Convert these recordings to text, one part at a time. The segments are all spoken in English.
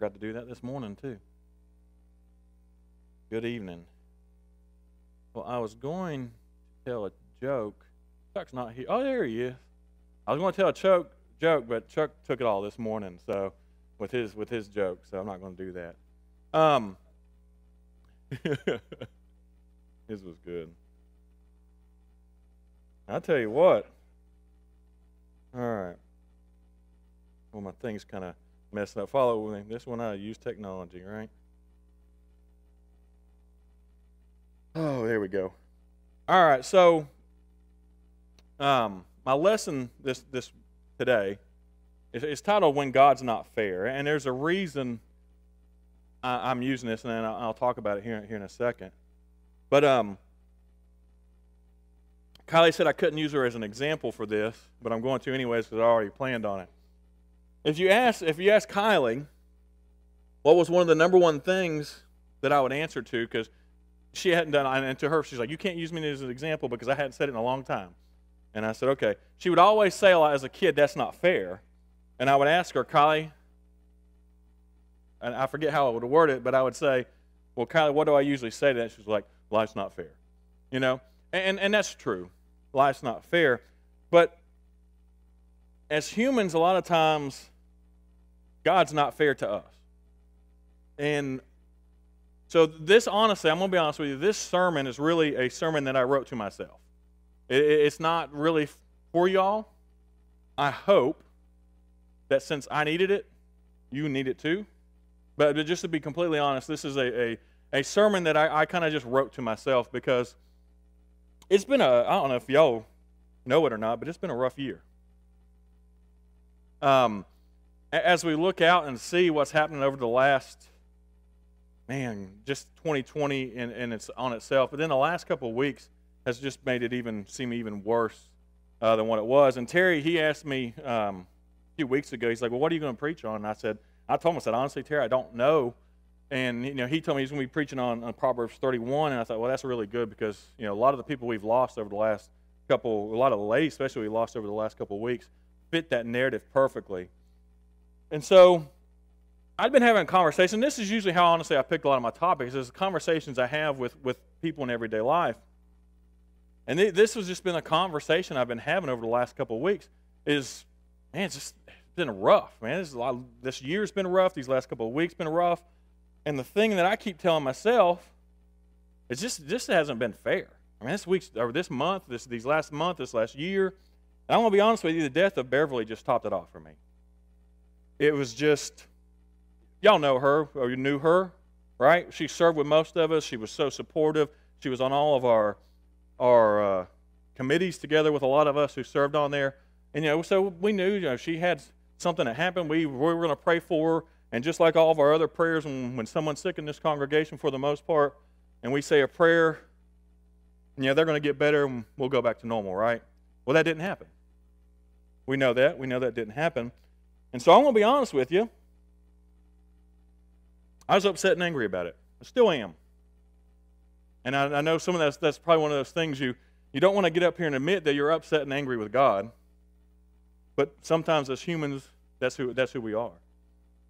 Forgot to do that this morning, too. Good evening. Well, I was going to tell a joke. Chuck's not here. Oh, there he is. I was going to tell a choke, joke, but Chuck took it all this morning, so with his with his joke, so I'm not going to do that. Um, his was good. I'll tell you what. All right. Well, my thing's kind of messing up. Follow with me. This one I use technology, right? Oh, there we go. All right, so um, my lesson this this today is, is titled "When God's Not Fair," and there's a reason I, am using this, and I'll, I'll, talk about it here here in a second. But um, Kylie said I couldn't use her as an example for this, but I'm going to anyways because I already planned on it. If you ask if you ask Kylie, what was one of the number one things that I would answer to, because she hadn't done, and to her she's like, you can't use me as an example because I hadn't said it in a long time. And I said, okay. She would always say as a kid, that's not fair. And I would ask her, Kylie, and I forget how I would word it, but I would say, well, Kylie, what do I usually say to that? She's like, life's not fair. You know? And, and that's true. Life's not fair. But as humans, a lot of times, God's not fair to us. And so, this, honestly, I'm going to be honest with you, this sermon is really a sermon that I wrote to myself. It's not really for y'all. I hope that since I needed it, you need it too. But, just to be completely honest, this is a, a, a sermon that I, I kind of just wrote to myself because it's been a, I don't know if y'all know it or not, but it's been a rough year. Um, as we look out and see what's happening over the last, man, just 2020 and, and it's on itself, but then the last couple of weeks has just made it even seem even worse uh, than what it was. And Terry, he asked me um, a few weeks ago, he's like, well, what are you going to preach on? And I said, I told him, I said, honestly, Terry, I don't know. And you know, he told me he's going to be preaching on, on Proverbs 31, and I thought, well, that's really good because you know a lot of the people we've lost over the last couple, a lot of the ladies, especially we lost over the last couple of weeks, fit that narrative perfectly. And so I've been having a conversation. This is usually how honestly I pick a lot of my topics. Is conversations I have with with people in everyday life. And this has just been a conversation I've been having over the last couple of weeks. Is man, it's just been rough, man. This, lot, this year's been rough. These last couple of weeks been rough. And the thing that I keep telling myself is just this hasn't been fair. I mean, this week's or this month, this these last month, this last year. And I'm gonna be honest with you, the death of Beverly just topped it off for me. It was just, y'all know her or you knew her, right? She served with most of us. She was so supportive. She was on all of our our uh, committees together with a lot of us who served on there. And you know, so we knew you know she had something that happened, we, we were going to pray for her. And just like all of our other prayers, when, when someone's sick in this congregation, for the most part, and we say a prayer, yeah, they're going to get better and we'll go back to normal, right? Well, that didn't happen. We know that. We know that didn't happen. And so I'm going to be honest with you. I was upset and angry about it. I still am. And I, I know some of that's, that's probably one of those things you, you don't want to get up here and admit that you're upset and angry with God. But sometimes as humans, that's who, that's who we are.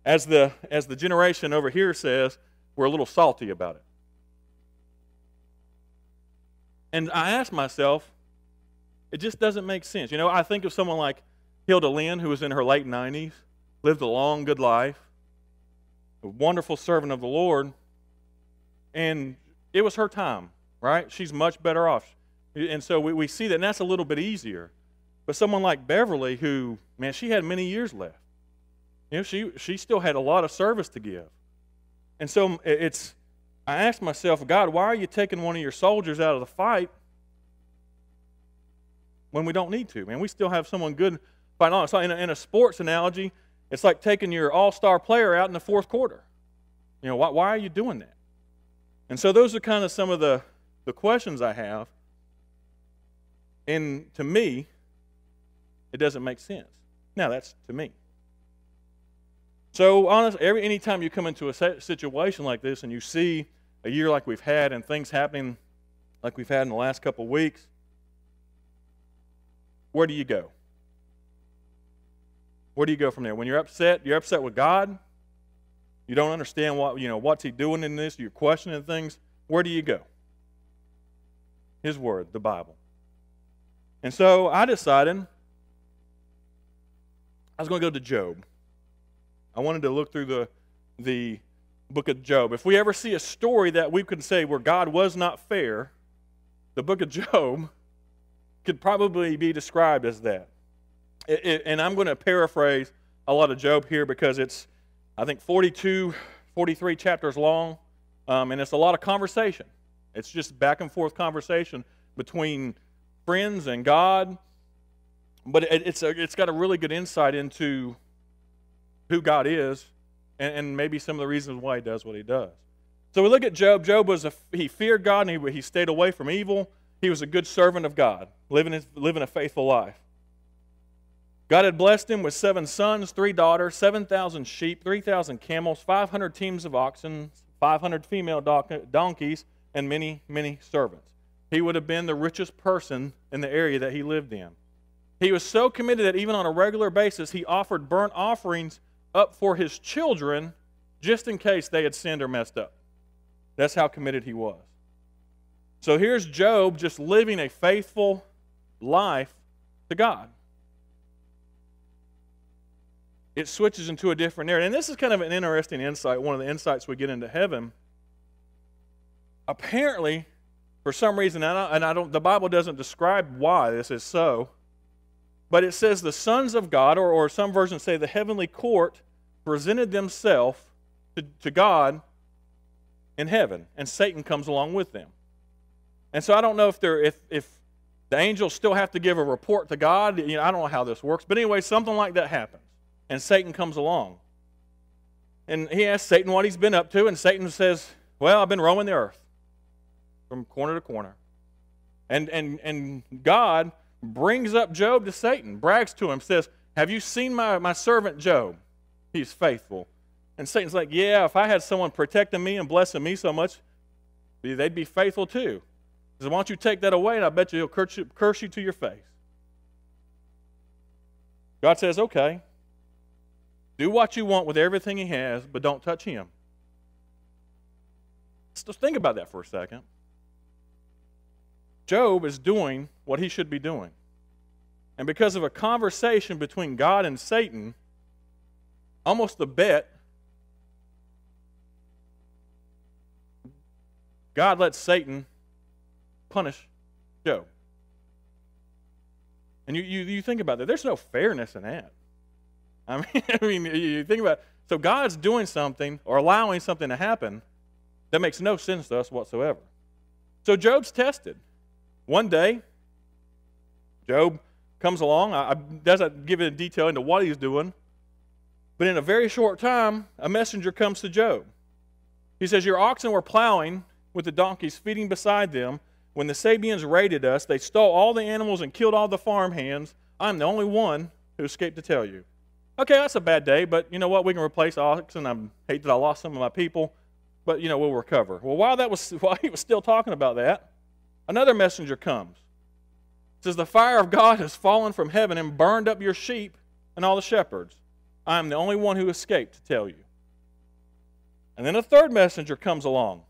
As the, as the generation over here says, we're a little salty about it. And I ask myself, it just doesn't make sense. You know, I think of someone like Hilda Lynn, who was in her late 90s, lived a long, good life, a wonderful servant of the Lord, and it was her time, right? She's much better off. And so we, we see that, and that's a little bit easier. But someone like Beverly, who, man, she had many years left. You know, she, she still had a lot of service to give. And so um, it's, I asked myself, God, why are you taking one of your soldiers out of the fight when we don't need to? Man, we still have someone good on. So in a, in a sports analogy, it's like taking your all-star player out in the fourth quarter. You know, why, why are you doing that? And so those are kind of some of the, the questions I have. And to me, it doesn't make sense. Now, that's to me. So, honestly, every anytime you come into a situation like this and you see a year like we've had and things happening like we've had in the last couple of weeks, where do you go? Where do you go from there? When you're upset, you're upset with God. you don't understand what, you know, what's he doing in this, you're questioning things, where do you go? His word, the Bible. And so I decided I was going to go to Job. I wanted to look through the, the book of Job. If we ever see a story that we could say where God was not fair, the book of Job could probably be described as that. It, it, and I'm going to paraphrase a lot of Job here because it's, I think, 42, 43 chapters long, um, and it's a lot of conversation. It's just back and forth conversation between friends and God. But it, it's, a, it's got a really good insight into who God is and, and maybe some of the reasons why he does what he does. So we look at Job. Job was a, he feared God and he, he stayed away from evil. He was a good servant of God, living, his, living a faithful life. God had blessed him with seven sons, three daughters, 7,000 sheep, 3,000 camels, 500 teams of oxen, 500 female donkeys, and many, many servants. He would have been the richest person in the area that he lived in. He was so committed that even on a regular basis, he offered burnt offerings up for his children just in case they had sinned or messed up. That's how committed he was. So here's Job just living a faithful life to God. It switches into a different narrative. And this is kind of an interesting insight, one of the insights we get into heaven. Apparently, for some reason, and I, and I don't, the Bible doesn't describe why this is so, but it says the sons of God, or, or some versions say the heavenly court, presented themselves to, to God in heaven, and Satan comes along with them. And so I don't know if they're if if the angels still have to give a report to God. You know, I don't know how this works, but anyway, something like that happens, and Satan comes along, and he asks Satan what he's been up to, and Satan says, "Well, I've been roaming the earth from corner to corner," and and and God brings up Job to Satan, brags to him, says, Have you seen my, my servant Job? He's faithful. And Satan's like, Yeah, if I had someone protecting me and blessing me so much, they'd be faithful too. He says, Why don't you take that away and I bet you he'll curse you, curse you to your face. God says, Okay. Do what you want with everything he has, but don't touch him. Just think about that for a second. Job is doing what he should be doing. And because of a conversation between God and Satan, almost a bet, God lets Satan punish Job. And you, you, you think about that. There's no fairness in that. I mean, I mean, you think about it. So God's doing something or allowing something to happen that makes no sense to us whatsoever. So Job's tested. One day, Job comes along. I, I doesn't give it detail into what he's doing, but in a very short time, a messenger comes to Job. He says, Your oxen were plowing with the donkeys feeding beside them. When the Sabeans raided us, they stole all the animals and killed all the farm hands. I'm the only one who escaped to tell you. Okay, that's a bad day, but you know what? We can replace oxen. I hate that I lost some of my people, but you know we'll recover. Well, while that was while he was still talking about that, Another messenger comes. It says, The fire of God has fallen from heaven and burned up your sheep and all the shepherds. I am the only one who escaped to tell you. And then a third messenger comes along.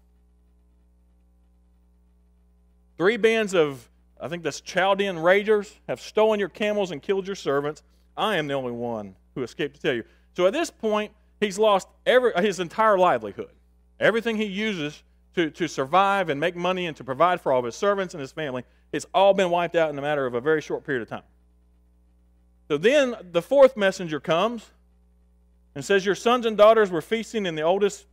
Three bands of, I think that's Chaldean raiders, have stolen your camels and killed your servants. I am the only one who escaped to tell you. So at this point, he's lost every, his entire livelihood. Everything he uses to, to survive and make money and to provide for all of his servants and his family, it's all been wiped out in a matter of a very short period of time. So then the fourth messenger comes and says, Your sons and daughters were feasting in the oldest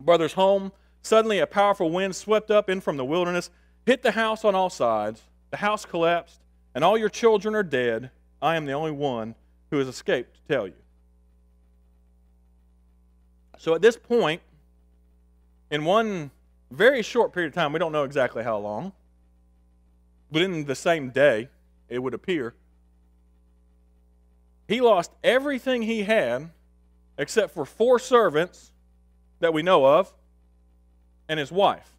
brother's home. Suddenly, a powerful wind swept up in from the wilderness, hit the house on all sides. The house collapsed, and all your children are dead. I am the only one who has escaped to tell you. So at this point, in one very short period of time, we don't know exactly how long, but in the same day, it would appear, he lost everything he had except for four servants that we know of and his wife.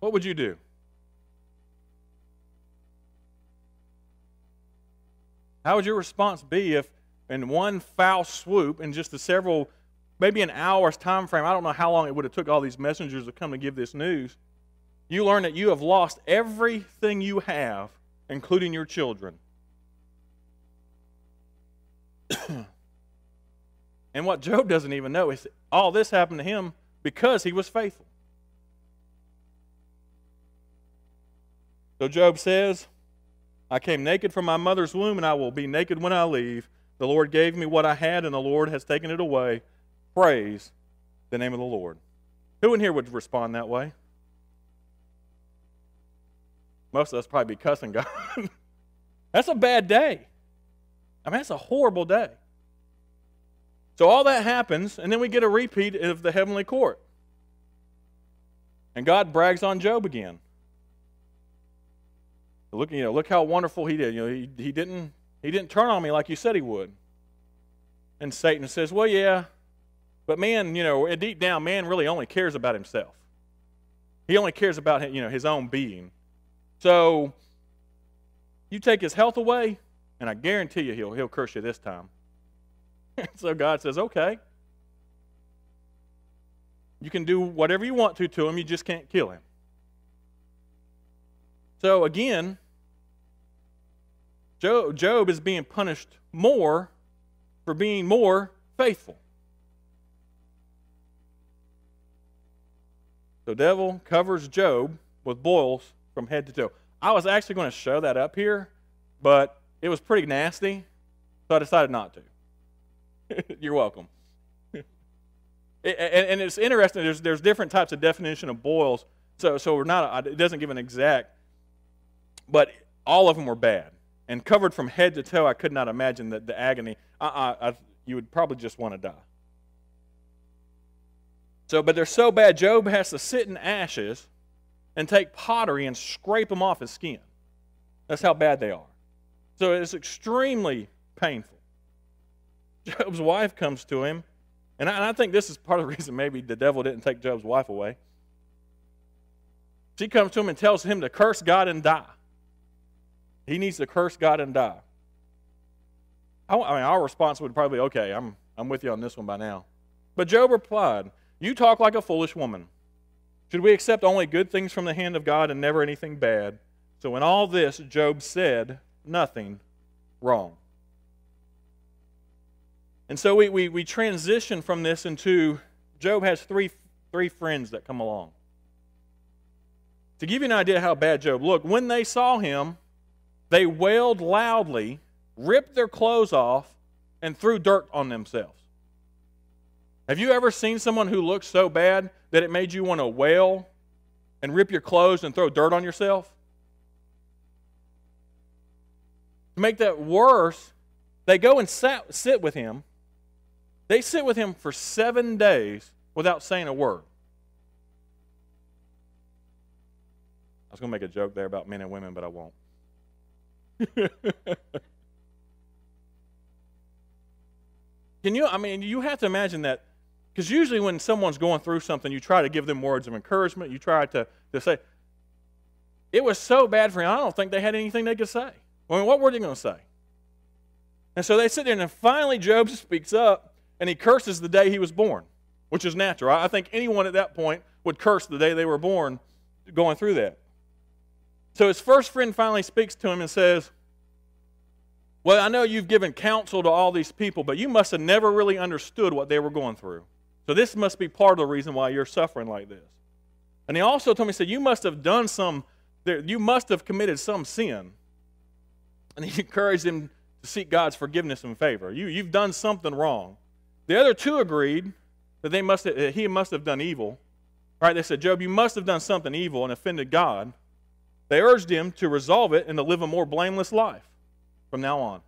What would you do? How would your response be if in one foul swoop in just a several, maybe an hour's time frame. I don't know how long it would have took all these messengers to come to give this news. You learn that you have lost everything you have, including your children. and what Job doesn't even know is all this happened to him because he was faithful. So Job says, I came naked from my mother's womb, and I will be naked when I leave. The Lord gave me what I had, and the Lord has taken it away. Praise the name of the Lord. Who in here would respond that way? Most of us probably be cussing God. that's a bad day. I mean, that's a horrible day. So all that happens, and then we get a repeat of the heavenly court. And God brags on Job again. Look, you know, look how wonderful he did. You know, he, he didn't he didn't turn on me like you said he would. And Satan says, Well, yeah, but man, you know, deep down, man really only cares about himself. He only cares about you know his own being. So you take his health away, and I guarantee you he'll he'll curse you this time. so God says, Okay. You can do whatever you want to to him, you just can't kill him. So again, Job is being punished more for being more faithful. The devil covers Job with boils from head to toe. I was actually going to show that up here, but it was pretty nasty, so I decided not to. You're welcome. and, and, it's interesting. There's there's different types of definition of boils, so so we're not. It doesn't give an exact, but all of them were bad and covered from head to toe. I could not imagine the, the agony. Uh-uh, I, you would probably just want to die. So, but they're so bad, Job has to sit in ashes and take pottery and scrape them off his skin. That's how bad they are. So it's extremely painful. Job's wife comes to him, and I, and I think this is part of the reason maybe the devil didn't take Job's wife away. She comes to him and tells him to curse God and die. He needs to curse God and die. I, mean, our response would probably be, okay, I'm, I'm with you on this one by now. But Job replied, You talk like a foolish woman. Should we accept only good things from the hand of God and never anything bad? So in all this, Job said nothing wrong. And so we, we, we transition from this into Job has three, three friends that come along. To give you an idea how bad Job looked, when they saw him, they wailed loudly, ripped their clothes off, and threw dirt on themselves. Have you ever seen someone who looked so bad that it made you want to wail and rip your clothes and throw dirt on yourself? To make that worse, they go and sat, sit with him. They sit with him for seven days without saying a word. I was going to make a joke there about men and women, but I won't. Can you, I mean, you have to imagine that, because usually when someone's going through something, you try to give them words of encouragement. You try to, to say, it was so bad for him, I don't think they had anything they could say. I mean, what were they going to say? And so they sit there, and finally Job speaks up, and he curses the day he was born, which is natural. I think anyone at that point would curse the day they were born going through that. So his first friend finally speaks to him and says, Well, I know you've given counsel to all these people, but you must have never really understood what they were going through. So this must be part of the reason why you're suffering like this. And he also told me, he said, You must have done some, you must have committed some sin. And he encouraged him to seek God's forgiveness and favor. You, you've done something wrong. The other two agreed that they must have, he must have done evil. Right? they said, Job, you must have done something evil and offended God. They urged him to resolve it and to live a more blameless life from now on.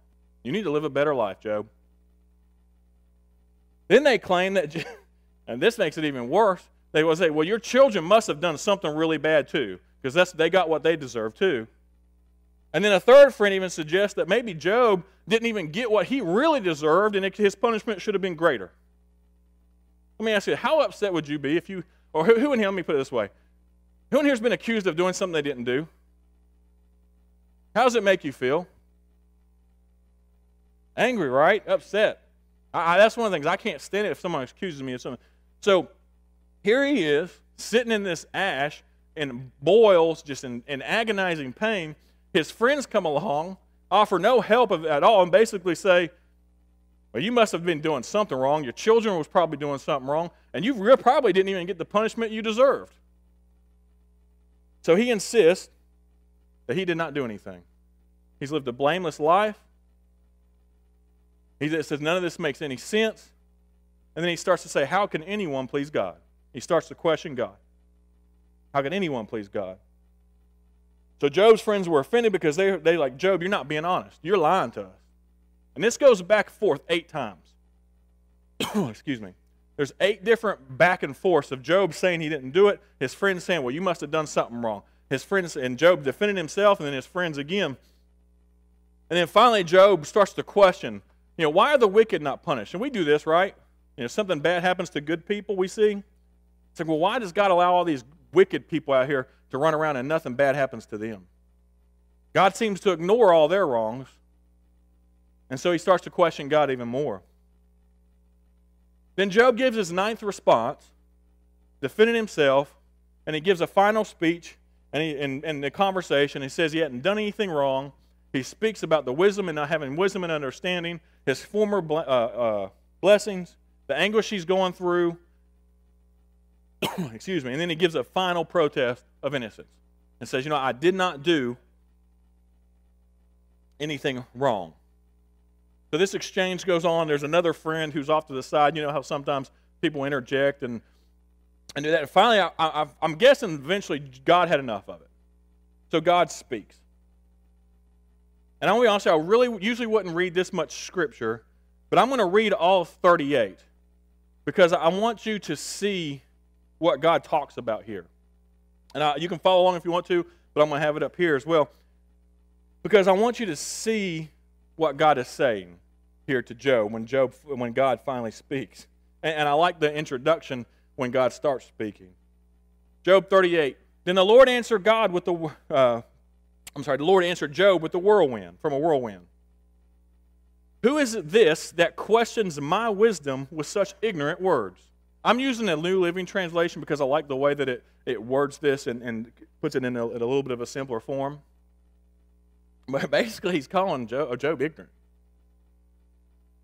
You need to live a better life, Job. Then they claim that, and this makes it even worse, they will say, well, your children must have done something really bad too, because that's, they got what they deserve too. And then a third friend even suggests that maybe Job didn't even get what he really deserved and his punishment should have been greater. Let me ask you, how upset would you be if you, or who, who in here, let me put it this way, who in here has been accused of doing something they didn't do? How does it make you feel? Angry, right? Upset. I, I, that's one of the things I can't stand it if someone accuses me of something. So here he is, sitting in this ash and boils, just in, in agonizing pain. His friends come along, offer no help at all, and basically say, well, you must have been doing something wrong. Your children was probably doing something wrong, and you probably didn't even get the punishment you deserved. So he insists that he did not do anything. He's lived a blameless life. He says none of this makes any sense. And then he starts to say, How can anyone please God? He starts to question God. How can anyone please God? So Job's friends were offended because they they like, Job, you're not being honest. You're lying to us. And this goes back and forth eight times. Excuse me. There's eight different back and forths of Job saying he didn't do it, his friends saying, Well, you must have done something wrong. His friends and Job defending himself, and then his friends again. And then finally Job starts to question, you know, why are the wicked not punished? And we do this, right? You know, something bad happens to good people, we see. It's like, well, why does God allow all these wicked people out here to run around and nothing bad happens to them? God seems to ignore all their wrongs. And so he starts to question God even more. Then Job gives his ninth response, defending himself, and he gives a final speech and he, the conversation. He says he hadn't done anything wrong. He speaks about the wisdom and not having wisdom and understanding, his former uh, uh, blessings, the anguish he's going through. Excuse me. And then he gives a final protest of innocence and says, You know, I did not do anything wrong. So this exchange goes on. There's another friend who's off to the side. You know how sometimes people interject and, and do that. And finally, I, I, I'm guessing eventually God had enough of it. So God speaks. And to be honest, I really usually wouldn't read this much scripture, but I'm going to read all 38 because I want you to see what God talks about here. And I, you can follow along if you want to, but I'm going to have it up here as well because I want you to see what God is saying here to Job when Job when God finally speaks. And, and I like the introduction when God starts speaking. Job 38. Then the Lord answered God with the uh, I'm sorry, the Lord answered Job with the whirlwind, from a whirlwind. Who is it this that questions my wisdom with such ignorant words? I'm using the New Living Translation because I like the way that it, it words this and, and puts it in a, in a little bit of a simpler form. But basically, he's calling Job, uh, Job ignorant.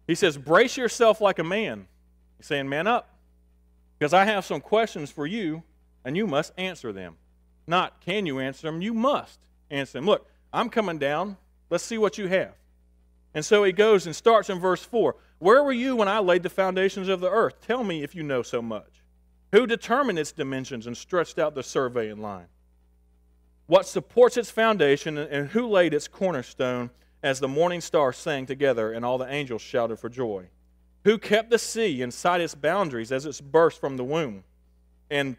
He says, Brace yourself like a man. He's saying, Man up, because I have some questions for you, and you must answer them. Not can you answer them, you must answer them. Look, I'm coming down. Let's see what you have. And so he goes and starts in verse 4 Where were you when I laid the foundations of the earth? Tell me if you know so much. Who determined its dimensions and stretched out the surveying line? What supports its foundation and who laid its cornerstone as the morning stars sang together and all the angels shouted for joy? Who kept the sea inside its boundaries as it burst from the womb? And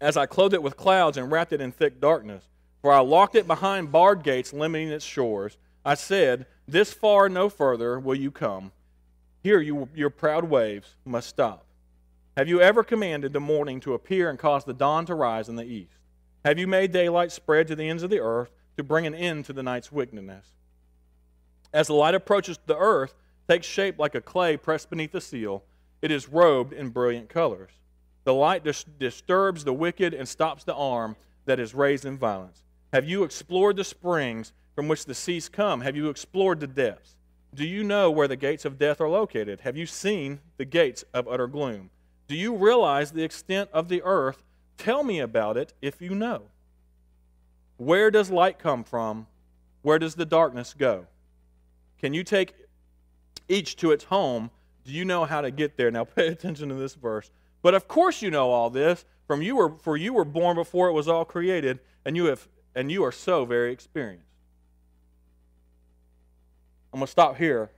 as I clothed it with clouds and wrapped it in thick darkness, for I locked it behind barred gates, limiting its shores. I said, This far, no further will you come. Here, you, your proud waves must stop. Have you ever commanded the morning to appear and caused the dawn to rise in the east? Have you made daylight spread to the ends of the earth to bring an end to the night's wickedness? As the light approaches the earth, takes shape like a clay pressed beneath a seal, it is robed in brilliant colors. The light dis- disturbs the wicked and stops the arm that is raised in violence. Have you explored the springs from which the seas come? Have you explored the depths? Do you know where the gates of death are located? Have you seen the gates of utter gloom? Do you realize the extent of the earth? Tell me about it if you know. Where does light come from? Where does the darkness go? Can you take each to its home? Do you know how to get there? Now pay attention to this verse. But of course you know all this, from you were for you were born before it was all created, and you have and you are so very experienced. I'm going to stop here.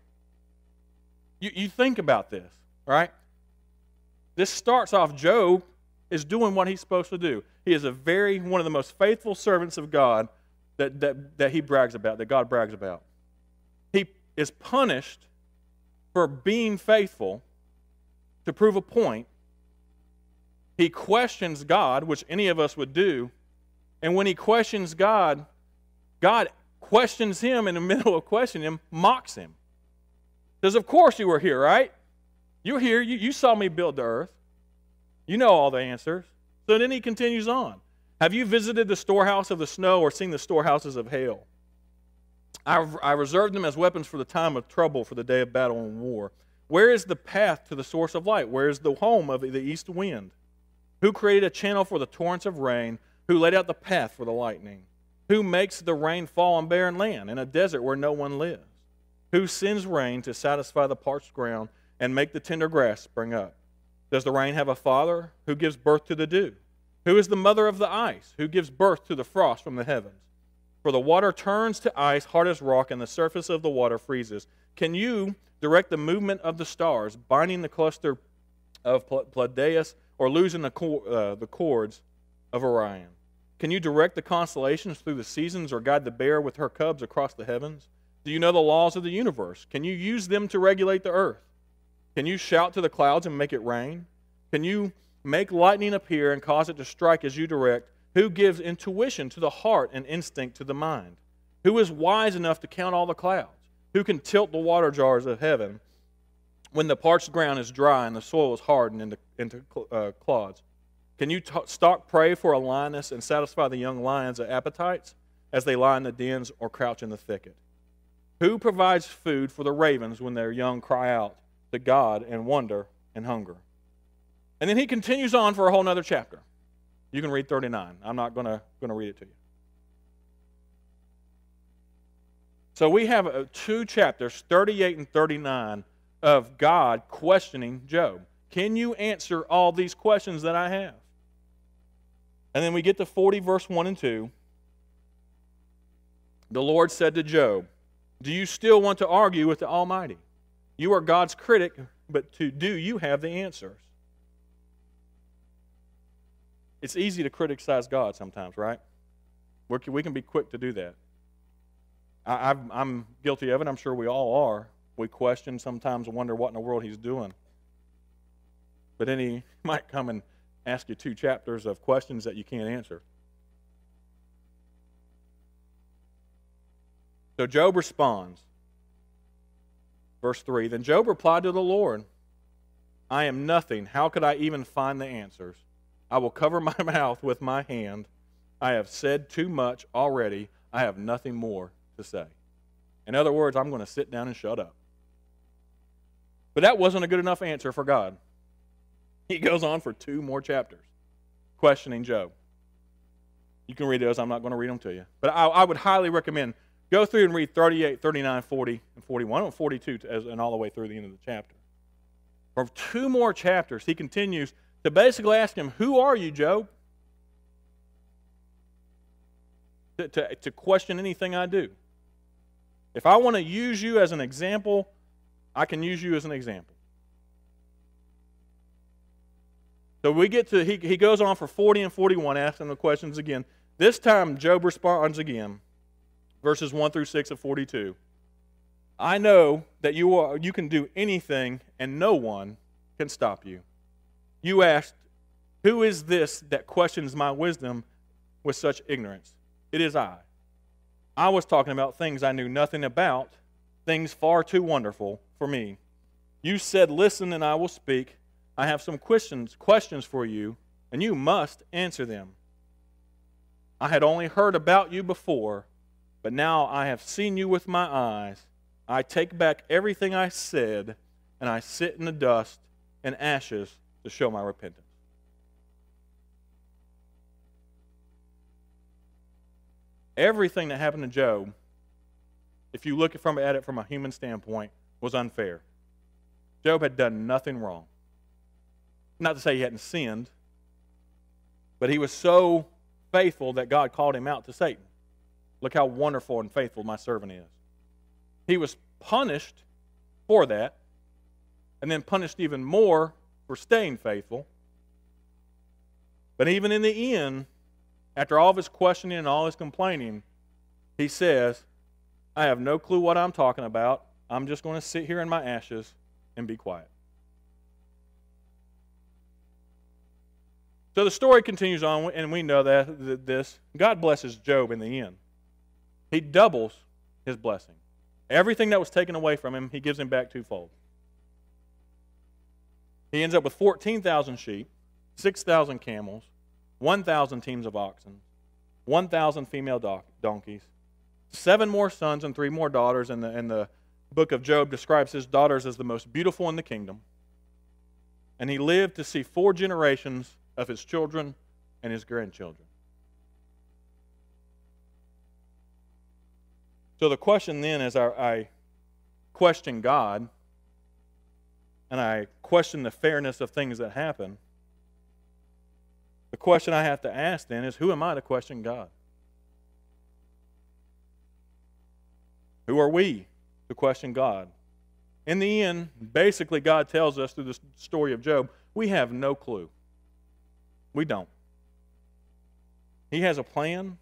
You, you think about this, right? This starts off Job is doing what he's supposed to do. He is a very one of the most faithful servants of God that, that, that he brags about, that God brags about. He is punished for being faithful to prove a point. He questions God, which any of us would do, and when he questions God, God questions him in the middle of questioning him, mocks him. Says, Of course you were here, right? You're here. You, you saw me build the earth. You know all the answers. So then he continues on. Have you visited the storehouse of the snow or seen the storehouses of hail? I, I reserved them as weapons for the time of trouble, for the day of battle and war. Where is the path to the source of light? Where is the home of the east wind? Who created a channel for the torrents of rain? Who laid out the path for the lightning? Who makes the rain fall on barren land, in a desert where no one lives? Who sends rain to satisfy the parched ground and make the tender grass spring up? Does the rain have a father who gives birth to the dew? Who is the mother of the ice, who gives birth to the frost from the heavens? For the water turns to ice, hard as rock, and the surface of the water freezes. Can you direct the movement of the stars, binding the cluster of Pleiades, or losing the, uh, the cords of Orion? Can you direct the constellations through the seasons, or guide the bear with her cubs across the heavens? Do you know the laws of the universe? Can you use them to regulate the earth? Can you shout to the clouds and make it rain? Can you make lightning appear and cause it to strike as you direct? Who gives intuition to the heart and instinct to the mind? Who is wise enough to count all the clouds? Who can tilt the water jars of heaven when the parched ground is dry and the soil is hardened into, into uh, clods? Can you t- stalk prey for a lioness and satisfy the young lions' appetites as they lie in the dens or crouch in the thicket? Who provides food for the ravens when their young cry out to God in wonder and hunger? And then he continues on for a whole other chapter. You can read 39. I'm not going to read it to you. So we have uh, two chapters, 38 and 39, of God questioning Job. Can you answer all these questions that I have? And then we get to 40, verse 1 and 2. The Lord said to Job, Do you still want to argue with the Almighty? You are God's critic, but to do you have the answers? It's easy to criticize God sometimes, right? we can be quick to do that. I, am guilty of it. I'm sure we all are. We question sometimes wonder what in the world he's doing. But then he might come and ask you two chapters of questions that you can't answer. So Job responds. Verse 3 Then Job replied to the Lord, I am nothing. How could I even find the answers? I will cover my mouth with my hand. I have said too much already. I have nothing more to say. In other words, I'm going to sit down and shut up. But that wasn't a good enough answer for God. He goes on for two more chapters questioning Job. You can read those. I'm not going to read them to you. But I, I would highly recommend go through and read 38, 39, 40, and 41, and 42, as, and all the way through the end of the chapter. For two more chapters, he continues to basically ask him, Who are you, Job? To, to, to question anything I do. If I want to use you as an example, I can use you as an example. So we get to, he, he goes on for 40 and 41, asking the questions again. This time, Job responds again, verses 1 through 6 of 42. I know that you, are, you can do anything, and no one can stop you. You asked, Who is this that questions my wisdom with such ignorance? It is I. I was talking about things I knew nothing about, things far too wonderful for me. You said, Listen, and I will speak. I have some questions, questions for you, and you must answer them. I had only heard about you before, but now I have seen you with my eyes. I take back everything I said, and I sit in the dust and ashes to show my repentance. Everything that happened to Job, if you look at it from a human standpoint, was unfair. Job had done nothing wrong. Not to say he hadn't sinned, but he was so faithful that God called him out to Satan. Look how wonderful and faithful my servant is. He was punished for that, and then punished even more for staying faithful. But even in the end, after all of his questioning and all his complaining, he says, I have no clue what I'm talking about. I'm just going to sit here in my ashes and be quiet. So the story continues on, and we know that this God blesses Job in the end. He doubles his blessing. Everything that was taken away from him, he gives him back twofold. He ends up with 14,000 sheep, 6,000 camels, 1,000 teams of oxen, 1,000 female donkeys, seven more sons and three more daughters. And the, and the book of Job describes his daughters as the most beautiful in the kingdom. And he lived to see four generations of his children and his grandchildren. So the question then, as I, I question God and I question the fairness of things that happen, the question I have to ask then is who am I to question God? Who are we to question God? In the end, basically, God tells us through the story of Job, we have no clue. We don't. He has a plan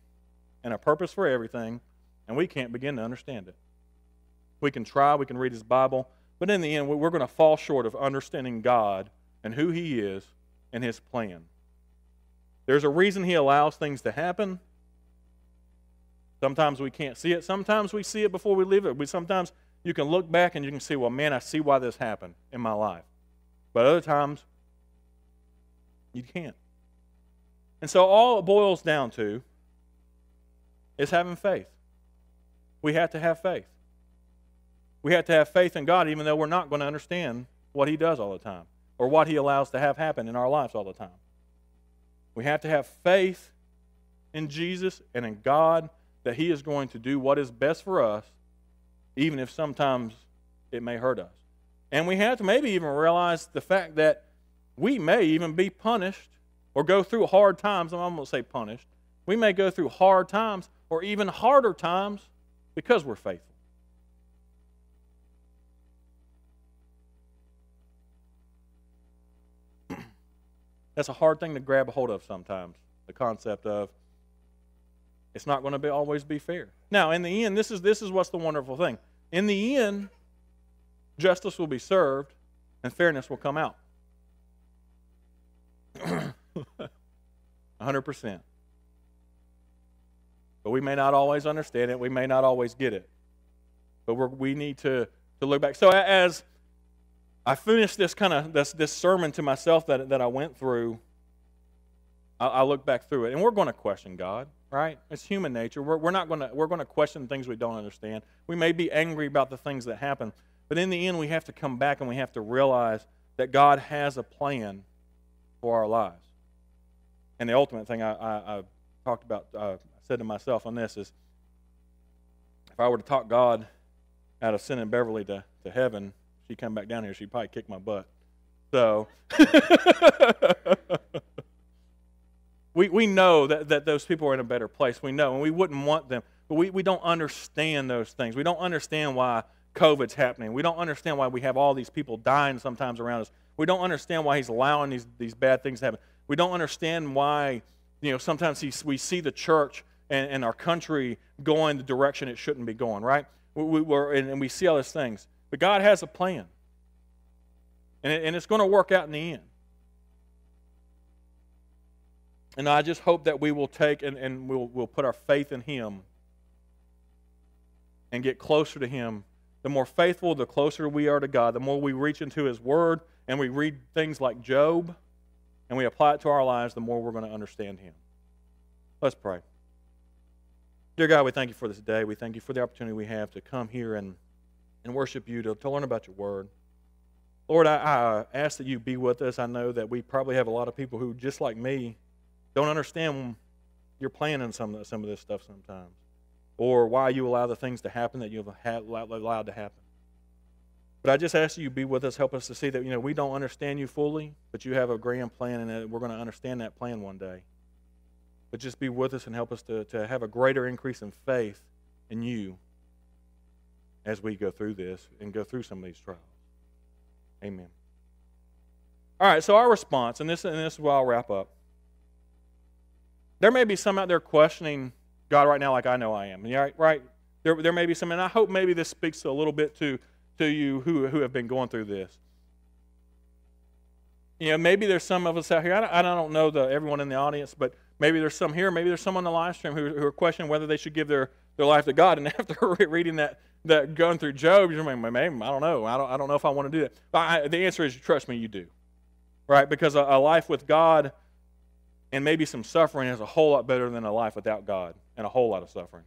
and a purpose for everything, and we can't begin to understand it. We can try, we can read his Bible, but in the end, we're going to fall short of understanding God and who he is and his plan. There's a reason he allows things to happen. Sometimes we can't see it. Sometimes we see it before we leave it. We sometimes you can look back and you can see, well, man, I see why this happened in my life. But other times, you can't. And so all it boils down to is having faith. We have to have faith. We have to have faith in God, even though we're not going to understand what He does all the time or what He allows to have happen in our lives all the time. We have to have faith in Jesus and in God that He is going to do what is best for us, even if sometimes it may hurt us. And we have to maybe even realize the fact that we may even be punished or go through hard times. I'm going to say punished. We may go through hard times or even harder times because we're faithful. That's a hard thing to grab a hold of sometimes. The concept of it's not going to be, always be fair. Now, in the end, this is this is what's the wonderful thing. In the end, justice will be served and fairness will come out. 100%. But we may not always understand it. We may not always get it. But we need to, to look back. So as I finished this kind of this, this sermon to myself that, that I went through. I, I look back through it, and we're going to question God, right? It's human nature. We're, we're not going to we're going to question things we don't understand. We may be angry about the things that happen, but in the end, we have to come back and we have to realize that God has a plan for our lives. And the ultimate thing I, I, I talked about, uh, said to myself on this is, if I were to talk God out of sending Beverly to, to heaven, she'd come back down here, she'd probably kick my butt. So we, we know that, that those people are in a better place. We know, and we wouldn't want them. But we, we don't understand those things. We don't understand why COVID's happening. We don't understand why we have all these people dying sometimes around us. We don't understand why he's allowing these, these bad things to happen. We don't understand why, you know, sometimes we see the church and, and, our country going the direction it shouldn't be going, right? We, we, and, we see all these things. But God has a plan. And, it, and it's going to work out in the end. And I just hope that we will take and, and we'll, we'll put our faith in Him and get closer to Him. The more faithful, the closer we are to God. The more we reach into His Word and we read things like Job and we apply it to our lives, the more we're going to understand Him. Let's pray. Dear God, we thank you for this day. We thank you for the opportunity we have to come here and and worship you, to, to learn about your word. Lord, I, I ask that you be with us. I know that we probably have a lot of people who, just like me, don't understand your plan in some, some of this stuff sometimes, or why you allow the things to happen that you've allowed to happen. But I just ask you be with us, help us to see that you know we don't understand you fully, but you have a grand plan, and we're going to understand that plan one day. But just be with us and help us to, to have a greater increase in faith in you as we go through this and go through some of these trials. Amen. All right, so our response, and this, and this is where I'll wrap up. There may be some out there questioning God right now, like I know I am. Right? right? There, there may be some, and I hope maybe this speaks a little bit to, to you who, who have been going through this. You know, maybe there's some of us out here. I don't, I don't know the, everyone in the audience, but maybe there's some here. Maybe there's some on the live stream who, who are questioning whether they should give their, their life to God. And after reading that, that going through Job, you're like, maybe, I don't know. I don't, I don't know if I want to do that. But I, the answer is, trust me, you do. Right? Because a, a life with God and maybe some suffering is a whole lot better than a life without God and a whole lot of suffering.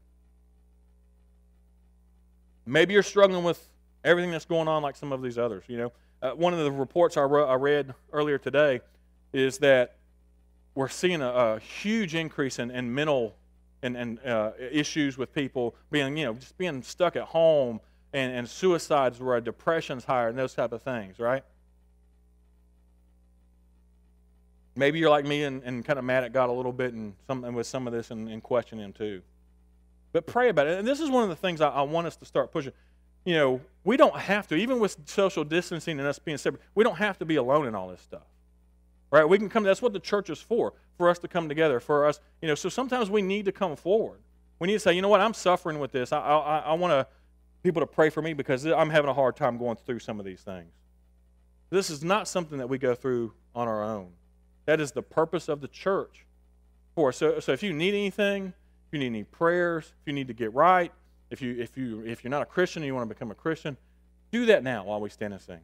Maybe you're struggling with everything that's going on like some of these others. You know, uh, one of the reports I, I read earlier today is that we're seeing a, a huge increase in, in mental and, and uh, issues with people being, you know, just being stuck at home and, and suicides where depression's higher and those type of things, right? Maybe you're like me and, and kind of mad at God a little bit and, some, and with some of this and, and question Him too. But pray about it. And this is one of the things I, I want us to start pushing. You know, we don't have to, even with social distancing and us being separate, we don't have to be alone in all this stuff. Right? We can come, that's what the church is for, for us to come together, for us, you know, so sometimes we need to come forward. We need to say, you know what, I'm suffering with this. I, I, I want to, people to pray for me because I'm having a hard time going through some of these things. This is not something that we go through on our own. That is the purpose of the church for So, so if you need anything, if you need any prayers, if you need to get right, if you if you if you're not a Christian and you want to become a Christian, do that now while we stand and sing.